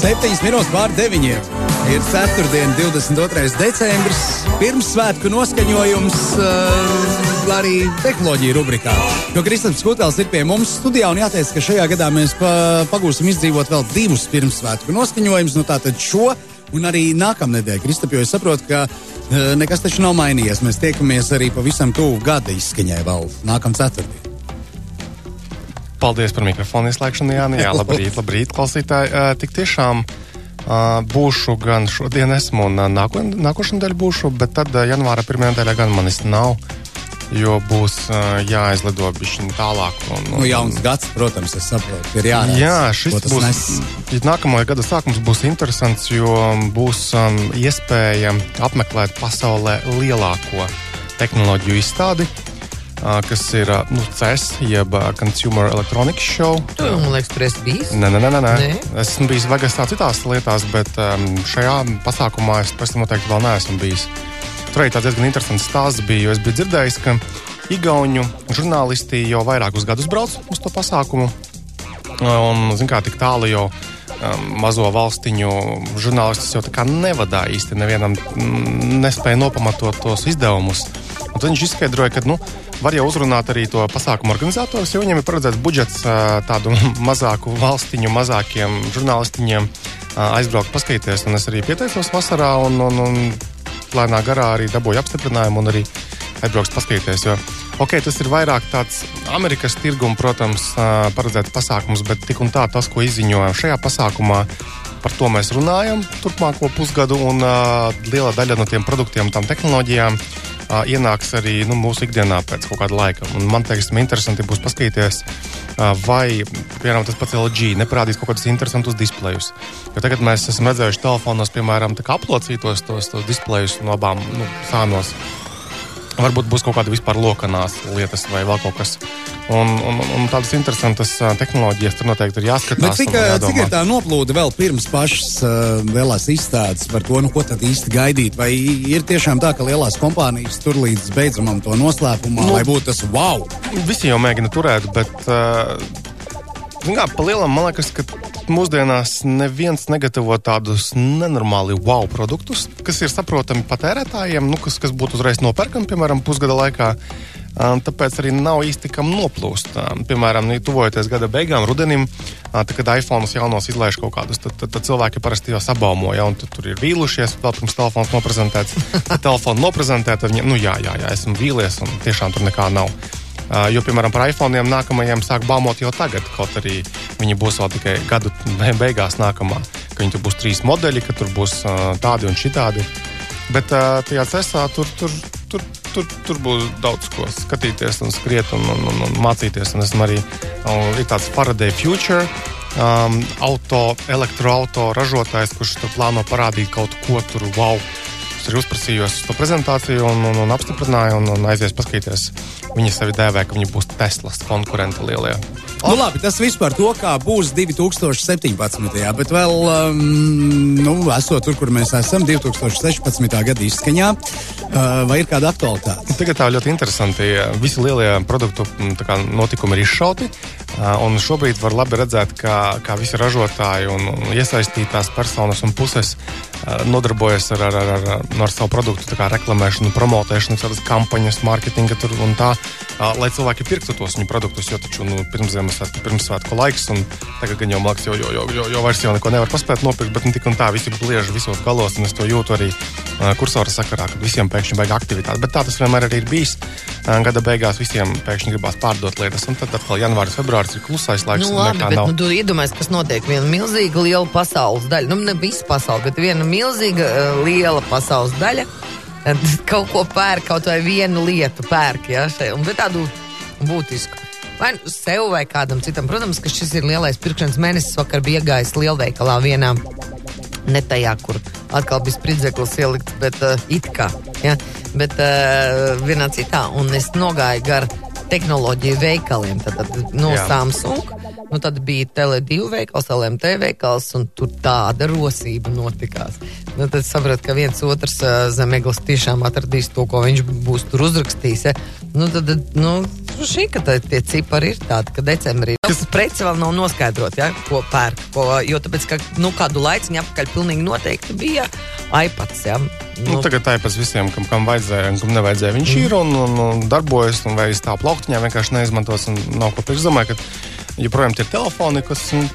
Septiņas minūtes pār deviņiem. Ir ceturtdiena, 22. decembris. Pirmsvētku noskaņojums uh, arī tehnoloģija rubrikā. Jo Kristaps Kutels ir pie mums studijā un jāteic, ka šajā gadā mēs pa, pagūsim izdzīvot vēl divus pirmsvētku noskaņojumus. Nu, tātad šo un arī nākamnedēļ, Kristap, jo es saprotu, ka uh, nekas taču nav mainījies. Mēs tiekamies arī pavisam tuvu gada izskaņai vēl nākamā ceturtdienā. Paldies par mikrofonu ieslēgšanu, Jānis. Jā, labrīt, labrīt, klausītāji. Tik tiešām būšu gan šodien, esmu un nāko, nākošais nedēļa būšu, bet tad janvāra pirmā nedēļā gan manis nav. Jo būs uh, jāizlido bišķiņ tālāk. Un, un, Nu, jauns gads, protams, es saprotu, ir jārāda. Jā, šis būs. nes. Nākamā gada sākums būs interesants, jo būs um, iespēja apmeklēt pasaulē lielāko tehnoloģiju izstādi, uh, kas ir uh, nu, CES, jeb uh, Consumer Electronics Show. Tu, man liekas, tur esi bijis. Nē, nē, nē, nē. nē. Nē? Es esmu bijis Vegasā citās lietās, bet um, šajā pasākumā es pēc tam noteikti vēl neesmu bijis. Tur arī tāds diezgan interesants stāsts bija, jo es biju dzirdējis, ka Igaunu žurnālisti jau vairākus gadus brauc uz to pasākumu. Un, zin kā, tik tālu jau um, mazo valstiņu žurnālistus jau tā kā nevadā īsti nevienam mm, nespēja nopamatot tos izdevumus. Un tad viņš izskaidroja, ka nu, var jau uzrunāt arī to pasākumu organizatorus, jo viņiem ir paredzēts budžets tādu mazāku valstiņu, mazākiem žurnālistiņiem aizbraukt, paskatīties. Un es arī pieteicos vasarā un, un, un lēnā garā arī dabūju apstiprinājumu un arī aizbraukt, paskatīties. Jo, ok, tas ir vairāk tāds Amerikas tirgum, protams, paredzēts pasākums, bet tik un tā tas, ko izziņojam šajā pasākumā, par to mēs runājam turpmāko pusgadu, un uh, liela daļa no tiem produktiem, tām tehnoloģijām uh, ienāks arī nu, mūsu ikdienā pēc kaut kāda laika. Un man teiksim, interesanti būs paskatīties, uh, vai, piemēram, tas pats LG neparādīs kaut kādus interesantus displejus. Jo tagad mēs esam redzējuši telefonos, piemēram, aplocītos tos, tos displejus no abām nu, sānos. Varbūt būs kaut kāda vispār lokanās lietas vai vēl kaut kas. Un, un, un tādas interesantas tehnoloģijas tur noteikti ir jāskatās. Bet cik, cik ir tā noplūde vēl pirms pašas uh, lielās izstādes par to, nu, ko tad īsti gaidīt? Vai ir tiešām tā, ka lielās kompānijas tur līdz beidzamam to noslēpumā, Nu, lai būtu tas wow? Visi jau mēģina turēt, bet, uh, kā, pa lielam man liekas, ka mūsdienās neviens negatavo tādus nenormāli wow produktus, kas ir saprotami patērētājiem, nu, kas, kas būtu uzreiz nopērkami, piemēram, pusgada laikā. Tāpēc arī nav īsti kam noplūst. Piemēram, nu, ja tuvojoties gada beigām, rudenim, tad, kad iPhone jaunos izlaiž kaut kādus, tad, tad, tad cilvēki parasti jau sabaumo, ja tad tur ir vīlušies, vēl pirms telefons noprezentēts. Telefonu noprezentēt, tad viņi, nu jā, jā, jā, esmu vīlies un tiešām tur nekā nav. Uh, jo, piemēram, par iPhone nākamajiem sāk baumot jau tagad, kaut arī viņi būs vēl tikai gadu be- beigās nākamā. Ka viņi tur būs trīs modeļi, ka tur būs uh, tādi un šitādi. Bet uh, tajā cesā tur, tur, tur, tur, tur būs daudz ko skatīties, un skriet un, un, un, un mācīties. Un esmu arī ir tāds Faraday Future. Um, auto, elektroautorāta ražotājs, kurš plāno parādīt kaut ko tur, wow, Es arī uzprasījos uz to prezentāciju un, un, un apstiprināju, un, un aizies paskatīties. Viņi sevi dēvē, ka viņi būs Teslas konkurenti lielie. Nu, labi, tas viss par to, kā būs 2017. Bet vēl, um, nu, esot tur, kur mēs esam, 2016. gada izskaņā, uh, vai ir kāda aktualitāte? Tagad tā ļoti interesanti. Visi lielie produktu kā, notikumi ir izšauti. Un šobrīd var labi redzēt, kā, kā visi ražotāji un, un iesaistītās personas un puses nodarbojas ar, ar, ar, ar, ar, ar savu produktu reklamēšanu, promotēšanu, kādas kampaņas, mārketinga un tā, lai cilvēki pirktu tos viņu produktus. Jo taču nu, pirms Ziemassvētku, pirms svētku laiks, un tagad gan jau mākslinieks jau, jau, jau, jau, jau vairs jau neko nevar paspēt nopirkt, bet ne tik un tā visi bliež visos galos, un es to jūtu arī kursora sakarā, kad visiem pēkšņi vajag aktivitāti. Bet tā tas vienmēr arī ir bijis. Gada beigās visiem pēkšņi gribās pārdot lietas, un tad atkal janvāris, februāris ir klusais laiks. Nu, labi, bet nav. nu, tu iedomājies, kas notiek. Viena milzīga liela pasaules daļa, nu ne visa pasaule, bet viena milzīga liela pasaules daļa. Kaut ko pērk, kaut vai vienu lietu pērk, ja, šeit, un tādu būtisku. Vai nu sev vai kādam citam. Protams, ka šis ir lielais pirkšanas mēnesis. Vakar bija iegājis lielveikalā vienā. Ne tajā, kur atkal bija spridzeklis ielikts, bet uh, it kā. Ja? Bet uh, vienā citā. Un es nogāju gar tehnoloģiju veikaliem. Tad, tad no Jā. Samsung Nu, tad bija Tele2 veikals, LMT veikals, un tur tāda rosība notikās. Nu, tad sapratu, ka viens otrs uh, zemeglis tiešām atradīs to, ko viņš būs tur uzrakstījis. Ja? Nu, tad, nu, šī, tā, tie cipari ir tādi, ka decembrī tas preci vēl nav noskaidrot, ja? ko pērk. Ko, jo tāpēc, ka nu, kādu laiciņu apakaļ pilnīgi noteikti bija iPads. Ja? Nu, nu, tagad iPads visiem, kam, kam vajadzēja un kam nevajadzēja, viņš mm. ir un, un, un darbojas, un vai tā plauktiņā vienkārši neizmantos un nav ko pirkt. Es domāju, ka joprojām tie telefoni, kas. Nu,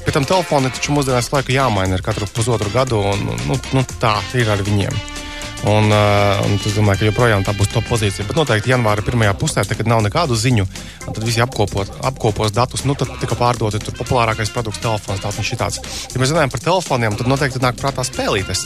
Pēc tam telefoni taču mūsdienās laiku jāmaina ar katru pusotru gadu, un nu, nu, tā ir ar viņiem. Un, uh, un es domāju, ka joprojām tā būs top pozīcija. Bet noteikti janvāra pirmajā pusē, tad, kad nav nekādu ziņu, tad visi apkopot, apkopos datus. Nu, tad tika pārdoti tur populārākais produkts, telefons, tāds un šitāds. Ja mēs runājam par telefoniem, tad noteikti nāk prātā spēlītes.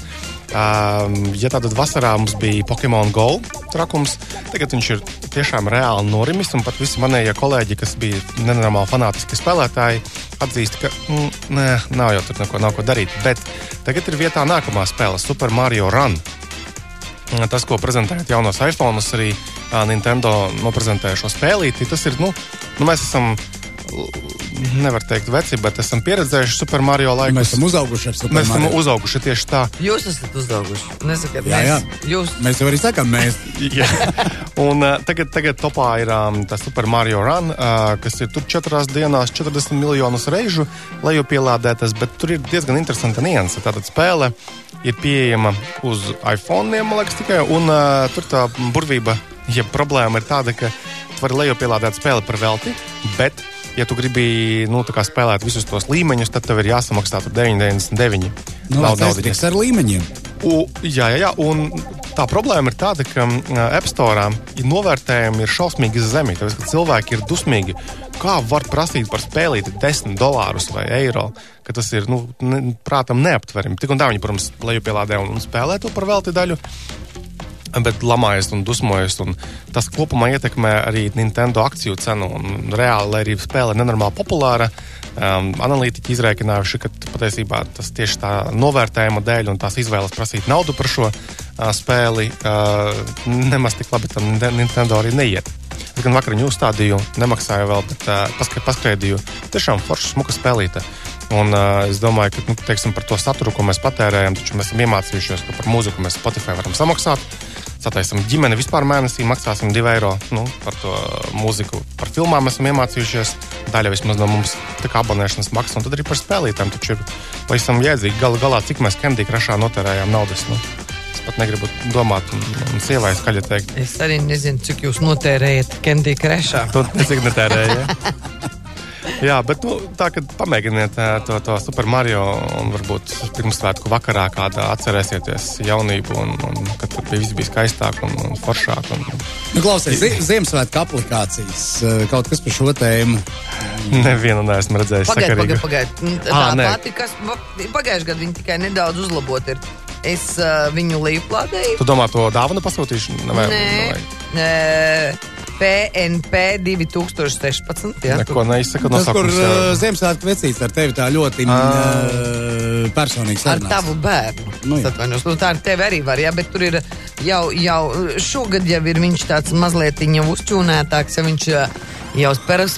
Um, ja tātad vasarā mums bija Pokemon Go trakums, tagad viņš ir tiešām reāli norimis. Pat visi manējie kolēģi, kas bija nenormāli fanātiski spēlētāji, atzīst, ka mm, nē, nav jau tur neko, nav ko darīt. Bet tagad ir vietā nākamā spēle - Super Mario Run tas, ko prezentējat jaunos iPhone, arī Nintendo noprezentēja šo spēlīti. Tas ir, nu, nu mēs esam nevar teikt, veci, bet esam pieredzējuši Super Mario laiku. Mēs esam uzauguši ar Super mēs Mario. Mēs esam uzauguši tieši tā. Jūs esat uzauguši. Nesakiet, jā, jā. Jūs... Mēs jau arī sakām, mēs. Un uh, tagad, tagad topā ir um, tā Super Mario Run, uh, kas ir tur četrās dienās 40 miljonus reižu lejupielādētas, bet tur ir diezgan interesanta nianse. Tātad spēle ir pieejama uz iPhone, man liekas, tikai, un uh, tur tā burvība, ja problēma ir tāda, ka tu vari lejupielādēt spēli par velti, bet ja tu gribi nu, spēlēt visus tos līmeņus, tad tev ir jāsamaksā 9,99. Nu, nav naudas ar līmeņiem. U, jā, jā, jā, un tā problēma ir tāda, ka App Store novērtējumi ir šausmīgi zemi. Tāpēc, ka cilvēki ir dusmīgi. Kā var prasīt par spēlīti 10 dolārus vai eiro? Tas ir, nu, ne, prātam, neaptverami. Tik un tā viņi, protams, lejupielādē un, un spēlē to par velti daļu bet lamājas un dusmojas. Un tas kopumā ietekmē arī Nintendo akciju cenu. Reāli, lai arī spēle ir nenormāli populāra, um, analītiķi izrēķinājuši, ka patiesībā tas tieši tā novērtējuma dēļ un tās izvēles prasīt naudu par šo uh, spēli uh, nemaz tik labi tam Nintendo arī neiet. Es gan vakar viņu uzstādīju, nemaksāju vēl, bet uh, paskrēdīju. Tiešām forša, smuka spēlīte. Un, uh, es domāju, ka nu, teiksim, par to saturu, ko mēs patērējam, taču mēs esam iemācījušies, ka par mūziku mēs Spotify varam samaksāt sataisam ģimeni vispār mēnesī, maksāsim 2 eiro nu, par to mūziku. Par filmām esam iemācījušies. Daļa vismaz no mums tā kā abonēšanas maksā, un tad arī par spēlītēm. Taču ir pavisam jēdzīgi galu galā, cik mēs Candy Crushā notērējām naudas. Nu. Es pat negribu domāt, un, sievai skaļi teikt. Es arī nezinu, cik jūs notērējat Candy Crushā. Tu necik netērēji. Jā, bet nu, tā kā pamēģiniet to, to Super Mario un varbūt pirmsvētku vakarā kādā atcerēsieties jaunību un, un kad tur bija viss bija skaistāk un, un foršāk. Un... Nu, klausies, Ziemassvētku aplikācijas kaut kas par šo tēmu. Nevienu neesmu redzējis. Pagaidiet, pagaidiet. Pagaid. Tā à, pati, kas pagājušajā gadā viņi tikai nedaudz uzlabot ir. Es uh, viņu lejuplādēju. Tu domā to dāvanu pasūtīšanu? Vai, Nē. Vai? Nē. PNP 2016. Jā, Neko neizsaka no sākuma. Kur uh, Ziemassvētku vecīts ar tevi tā ļoti uh, personīgi sarunās. Ar tavu bērnu. Nu, Satvainos, nu, tā ar tevi arī var, jā, bet tur ir jau, jau šogad jau ir viņš tāds mazliet uzčūnētāks, ja viņš uh, jau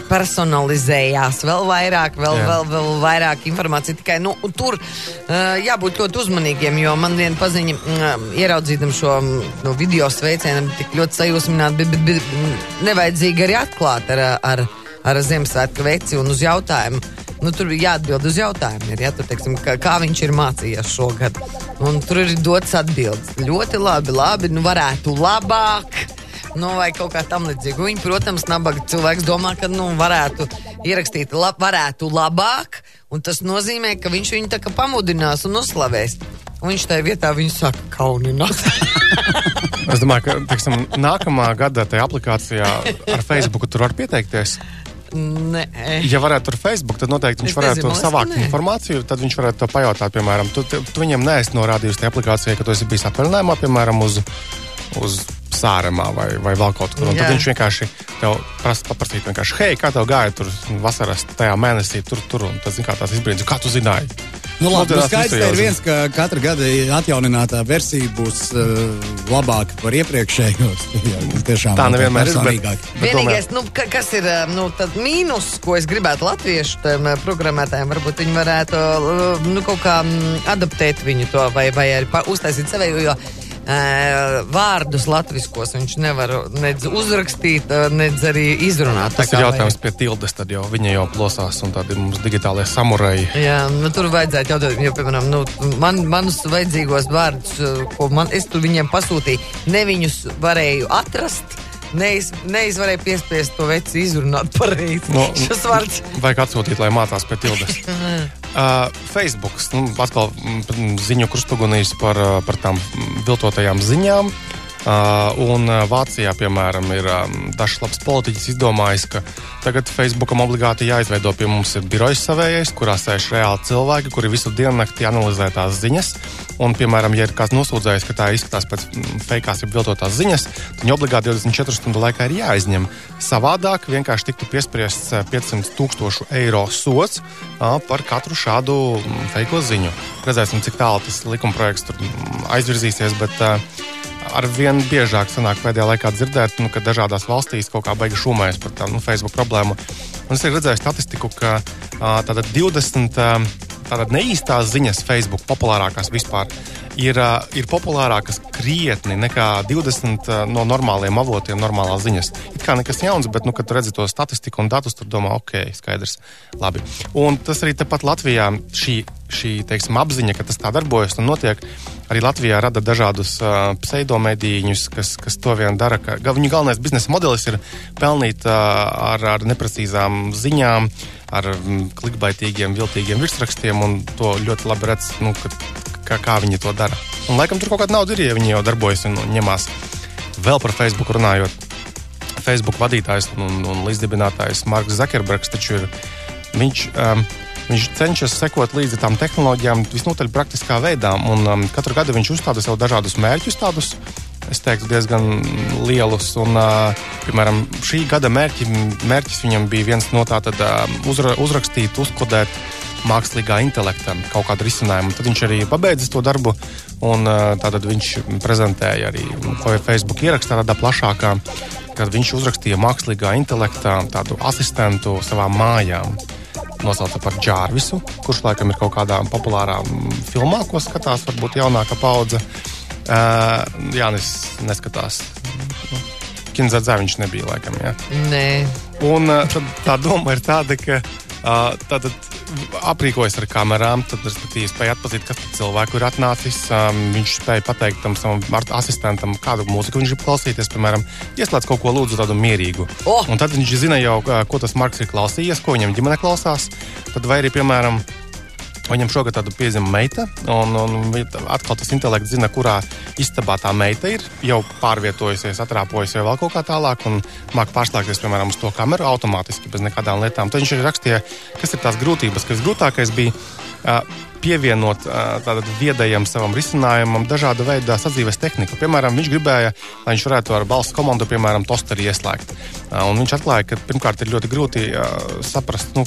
personalizējās vēl vairāk, vēl, Jā. vēl, vēl vairāk informācijas. Tikai nu, tur uh, jābūt ļoti uzmanīgiem, jo man viena paziņa, uh, ieraudzījām šo no video sveicienu, tik ļoti sajūsmināta, bet, bet, bet nevajadzīgi arī atklāt ar, ar, ar Ziemassvētku veci un uz jautājumu. Nu, tur bija jāatbild uz jautājumiem, ja, tur, teiksim, kā, kā viņš ir mācījies šogad. Un tur ir dots atbildes. Ļoti labi, labi, nu varētu labāk nu, vai kaut kā tam līdzīga. Viņi, protams, nabaga cilvēks domā, ka nu, varētu ierakstīt, lab, varētu labāk, un tas nozīmē, ka viņš viņu tā kā pamudinās un uzslavēs. Un viņš tajā vietā viņu saka, kaunināt. es domāju, ka teiksim, nākamā gada tajā aplikācijā ar Facebook tur var pieteikties. Nē. Ja varētu ar Facebook, tad noteikti viņš es varētu nezinu, savākt ne. informāciju. Tad viņš varētu to pajautāt, piemēram, tu, tu viņam neesi norādījusi tajā aplikācijā, ka tu esi bijis atvaļinājumā, piemēram, uz, uz sāremā vai, vai vēl kaut kur. Tad viņš vienkārši prasa, paprasīt, vienkārši, hei, kā tev gāja tur vasaras tajā mēnesī, tur, tur. Un tas, kā tās izbrīns, kā tu zināji. Nu, labi, nu skaidrs ka ir viens, ka katra gada atjauninātā versija būs uh, labāka par iepriekšējo. Tā nevienmēr ir. Bet Vienīgais, nu, ka, kas ir eh, nu, mīnus, ko es gribētu latviešu eh, programmētājiem, varbūt viņi varētu nu, kaut kā mm, adaptēt viņu to vai, vai arī uztaisīt sevēju. Jo, Vārdus latviskos viņš nevar nedz uzrakstīt, nedz arī izrunāt. Tas ir jautājums pie tildes, tad jau viņa jau plosās, un tad ir mums digitālais samuraji. Jā, nu, tur vajadzētu jautāt, jo, piemēram, nu, man, manus vajadzīgos vārdus, ko man, es tur viņiem pasūtīju, ne viņus varēju atrast. Neiz, neiz varēju piespiest to veci izrunāt pareizi. No, Šis vārds. Vajag atsūtīt, lai mācās pie tildes. uh, Facebook, nu, atkal ziņu krustugunīs par, uh, par tām viltotajām ziņām. Uh, un uh, Vācijā, piemēram, ir um, dažs labs politiķis izdomājis, ka tagad Facebookam obligāti jāizveido pie mums ir birojas savējais, kurā sēž reāli cilvēki, kuri visu dienu naktī analizē tās ziņas. Un, piemēram, ja ir kāds nosūdzējis, ka tā izskatās pēc mm, fejkās, ir viltotās ziņas, tad viņi obligāti 24 stundu laikā ir jāizņem. Savādāk vienkārši tiktu piespriests eh, 500 tūkstošu eiro sots par katru šādu mm, fejko ziņu. Redzēsim, cik tālu tas likumprojekts mm, aizvirzīsies. Bet, Arvien biežāk sanāk pēdējā laikā dzirdēt, nu, ka dažādās valstīs kaut kā beigas šūmējas par tādu nu, Facebook problēmu. Un es arī redzēju statistiku, ka tātad 20 tātad neīstās ziņas Facebook populārākās vispār ir, ir populārākas krietni nekā 20 ā, no normāliem avotiem, normālās ziņas. It kā nekas jauns, bet, nu, kad redzi to statistiku un datus, tur domā, ok, skaidrs, labi. Un tas arī tepat Latvijā šī, šī teiksim, apziņa, ka tas tā darbojas un notiek. Arī Latvijā rada dažādus uh, pseidomedīņus, kas, kas to vien dara. Ka, viņu galvenais biznesa modelis ir pelnīt uh, ar, ar neprecīzām ziņām, ar mm, klikbaitīgiem, viltīgiem virsrakstiem, un to ļoti labi redz, nu, ka, kā, kā viņi to dara. Un laikam tur kaut kāda nauda ir, ja viņi jau darbojas un ņemās. Vēl par Facebook runājot. Facebook vadītājs un, un līdzdibinātājs Marks Zakerbergs taču ir. Viņš, um, viņš cenšas sekot līdzi tām tehnoloģijām visnotaļ praktiskā veidā. Un, um, katru gadu viņš uzstāda sev dažādus mērķus, tādus, es teiktu, diezgan lielus. Un, piemēram, šī gada mērķi, mērķis viņam bija viens no tā, tad, uh, uzra, uzrakstīt, uzkodēt mākslīgā intelekta kaut kādu risinājumu. Tad viņš arī pabeidzis to darbu, un tātad viņš prezentēja arī Facebook ierakstā tādā plašākā, kad viņš uzrakstīja mākslīgā intelektā tādu asistentu savām mājām. Nosauca par Džārvisu, kurš laikam ir kaut kādā populārā filmā, ko skatās varbūt jaunākā paudze. Uh, jā, es neskatās. Kinzadzē viņš nebija laikam. Jā. Nē, Un uh, tad tā doma ir tāda, ka uh, tātad aprīkojas ar kamerām, tad respektīvi spēja atzīt, kas tas cilvēks ir atnācis. Um, viņš spēja pateikt tam savam asistentam, kādu mūziku viņš grib klausīties, piemēram, ieslēdz kaut ko lūdzu tādu mierīgu. O! Un tad viņš zina jau, uh, ko tas Marks ir klausījies, ko viņam ģimene klausās. Tad vai arī, piemēram, Viņam šogad tādu piezīme meita, un, un atkal tas intelekts zina, kurā istabā tā meita ir. Jau pārvietojusies, atrāpojusies vēl kaut kā tālāk, un māca pārslēgties, piemēram, uz to kameru automātiski, bez nekādām lietām. Tad viņš arī rakstīja, kas ir tās grūtības, kas grūtākais bija. Pievienot tādam viedajam savam risinājumam, dažādu veidu sadzīves tehniku. Piemēram, viņš gribēja, lai viņš varētu ar balss komandu, piemēram, tosteri ieslēgt. Un viņš atklāja, ka pirmkārt ir ļoti grūti saprast, nu,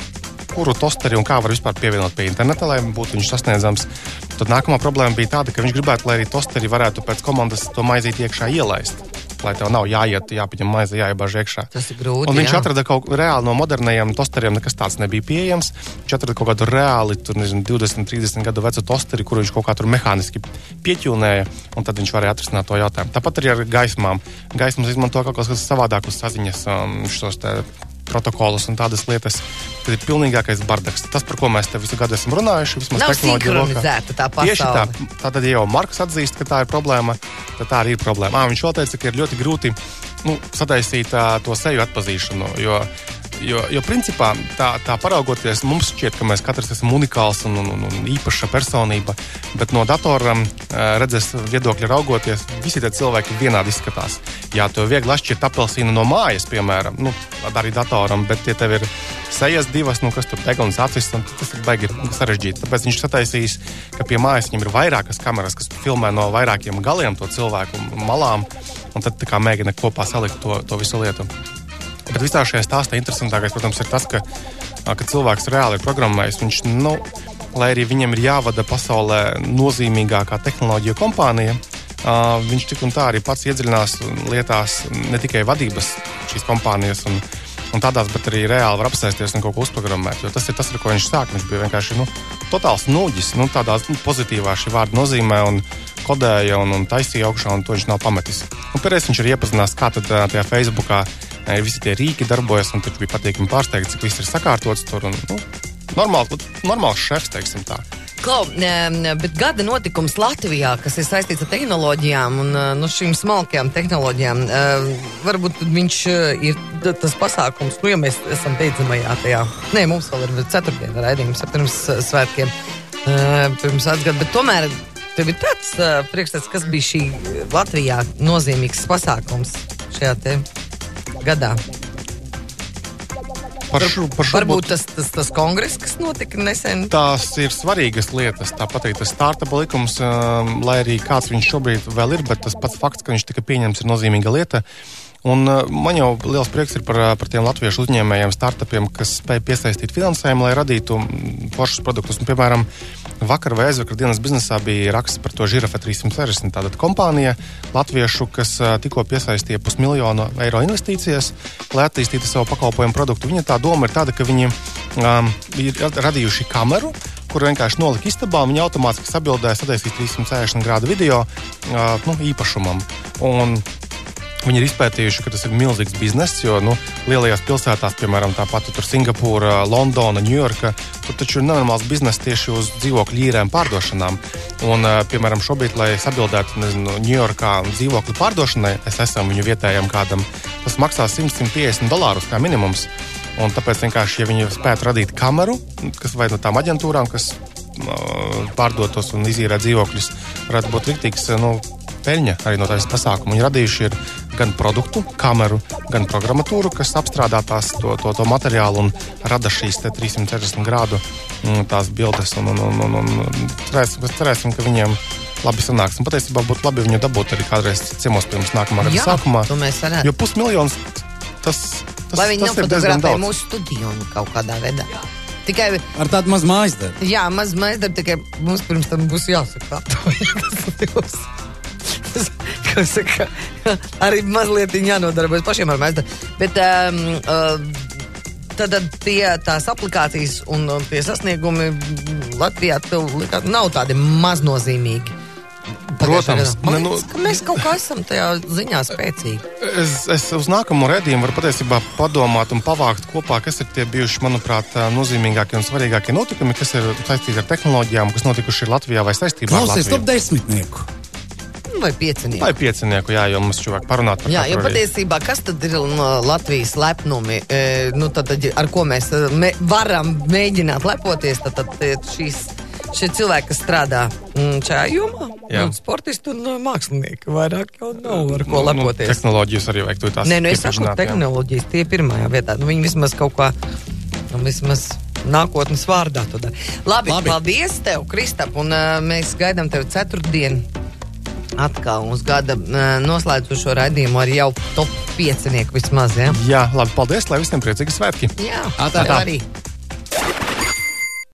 kuru tosteri un kā var vispār pievienot pie interneta, lai būtu viņš sasniedzams. Tad nākamā problēma bija tāda, ka viņš gribētu, lai arī tosteri varētu pēc komandas to maizīti iekšā ielaist. Lai tev nav jāiet, jāpieņem maize, jāiebāž iekšā. tas ir grūti. Un viņš jā. atrada kaut ko reāli no modernajiem tosteriem, nekas tāds nebija pieejams. Viņš atrada kaut kādu reāli, tur, nezinu, 20, 30 gadu vecu tosteri, kuru viņš kaut kā tur mehāniski pieķūnēja, un tad viņš varēja atrisināt to jautājumu. Tāpat arī ar gaismām. Gaismas izmanto kaut kas savādāk uz saziņas um, šos protokolus un tādas lietas, kad ir pilnīgākais bardaks. Tas, par ko mēs te visu gadu esam runājuši, vismaz sinhronizēta tā Tieši tā. Tātad, ja jau Marks atzīst, ka tā ir problēma, tad tā arī ir problēma. À, viņš vēl teica, ka ir ļoti grūti nu, sataisīt uh, to seju atpazīšanu. Jo, jo, jo principā, tā, tā paraugoties, mums šķiet, ka mēs katrs esam unikāls un, un, un, un īpaša personība. Bet no datora uh, redzes viedokļa raugoties, visi tie cilvēki vienādi izskatās. Jā, to viegli atšķirt apelsīnu no mājas, piemēram, nu, arī datoram, bet ja tev ir sejas divas, nu, kas tur deguns acis, un tas ir baigi sarežģīti. Tāpēc viņš sataisīs, ka pie mājas viņam ir vairākas kameras, kas filmē no vairākiem galiem to cilvēku malām, un tad kā mēģina kopā salikt to, to visu lietu. Bet visā šajā stāstā interesantākais, protams, ir tas, ka, ka cilvēks reāli ir programmējis. Viņš, nu, lai arī viņam ir jāvada pasaulē nozīmīgākā tehnoloģija kompānija. Uh, viņš tik un tā arī pats iedziļinās lietās, ne tikai vadības šīs kompānijas. Un, un tādās, bet arī reāli var apsēsties un kaut ko uzprogrammēt. Jo tas ir tas, ar ko viņš sāk. Viņš bija vienkārši nu, totāls nūģis, nu, tādā nu, pozitīvā šī vārda nozīmē. Un, kodēja un, un taisīja augšā, un to viņš nav pametis. Un pēc viņš ir iepazinās, kā tad tajā Facebookā visi tie rīki darbojas, viņš bija patīkami pārsteigts, cik viss ir sakārtots tur. Un, nu, normāls, normāls šefs, teiksim tā. Klau, bet gada notikums Latvijā, kas ir saistīts ar tehnoloģijām un nu, šīm smalkajām tehnoloģijām, varbūt viņš ir tas pasākums, nu, ja mēs esam beidzamajā tajā. Nē, mums vēl ir ceturtdiena raidījums pirms svētkiem, pirms atgada, bet tomēr tev ir tāds priekšstats, kas bija šī Latvijā nozīmīgs pasākums šajā gadā. Par šo, par šo Varbūt tas, tas, tas kongress, kas notika nesen. Tās ir svarīgas lietas. Tāpat arī tas startup likums, um, lai arī kāds viņš šobrīd vēl ir, bet tas pats fakts, ka viņš tika pieņemts, ir nozīmīga lieta. Un uh, man jau liels prieks ir par, uh, par tiem latviešu uzņēmējiem, startupiem, kas spēj piesaistīt finansējumu, lai radītu mm, foršus produktus. Un, piemēram, Vakar vai aizvakar dienas biznesā bija raksts par to Žirafa 360. Tātad kompānija latviešu, kas tikko piesaistīja pusmiljonu eiro investīcijas, lai attīstītu savu pakalpojumu produktu. Viņa tā doma ir tāda, ka viņi um, ir radījuši kameru, kur vienkārši nolika istabā, viņi automātiski sabildēja, sataisīja 360 grādu video uh, nu, īpašumam. Un Viņi ir izpētījuši, ka tas ir milzīgs bizness, jo nu, lielajās pilsētās, piemēram, tāpat tur Singapūra, Londona, Ņujorka, tur taču ir nenormāls bizness tieši uz dzīvokļu īrēm pārdošanām. Un, piemēram, šobrīd, lai atbildētu Ņujorkā dzīvokļu pārdošanai, es esmu viņu vietējam kādam, tas maksā 100-150 dolārus kā minimums. Un tāpēc vienkārši, ja viņi spētu radīt kameru, kas vai no tām aģentūrām, kas pārdotos un izīrē dzīvokļus, varētu būt rīktīgs nu, peļņa arī no tādas pasākuma. Viņi radījuši ir gan produktu, kameru, gan programmatūru, kas apstrādā tās, to, to, to materiālu un rada šīs 360 grādu mm, tās bildes. Un, un, un, un, un cerēsim, cerēsim, ka viņiem labi sanāks. Un patiesībā būtu labi viņu dabūt arī kādreiz ciemos pirms nākamā gada sākumā. Jo pusmiljons tas, tas, Lai viņi nofotografē mūsu studiju kaut kādā veidā. Tikai ar tādu mazu mājas darbu. Jā, mazu mājas darbu, tikai mums pirms tam būs jāsaka, tas saka, arī mazliet jānodarbojas pašiem ar mēslu. Bet um, uh, tad tie, tās aplikācijas un tie sasniegumi Latvijā likāt, nav tādi maznozīmīgi. Protams, ne, nu, mēs kaut kā esam tajā ziņā spēcīgi. Es, es uz nākamo redzējumu varu patiesībā padomāt un pavākt kopā, kas ir tie bijuši, manuprāt, nozīmīgākie un svarīgākie notikumi, kas ir saistīti ar tehnoloģijām, kas notikuši Latvijā vai saistībā Klausies, ar Latviju. Klausies, top desmitnieku! Vai piecinieku? Vai piecinieku, jā, jo mums cilvēki parunāt par jā, jo patiesībā, kas tad ir no Latvijas lepnumi, e, nu, tad, ar ko mēs e, me, varam mēģināt lepoties, tad, tad šīs. Šie cilvēki, kas strādā mm, šajā jomā, jau nu, sportisti un mākslinieki, vairāk jau nav ar ko nu, nu lepoties. Nu, tehnoloģijas arī vajag to tās. Nē, nu es saku, tehnoloģijas jā. tie ir pirmajā vietā. Nu, viņi vismaz kaut kā, nu, vismaz nākotnes vārdā. Labi, Labi, paldies tev, Kristap, un uh, mēs gaidām tevi ceturtdienu atkal uz gada noslēdzošo raidījumu ar jau top 5 vismaz. Ja? Jā, labi, paldies, lai visiem priecīgi svētki. Jā, tā arī.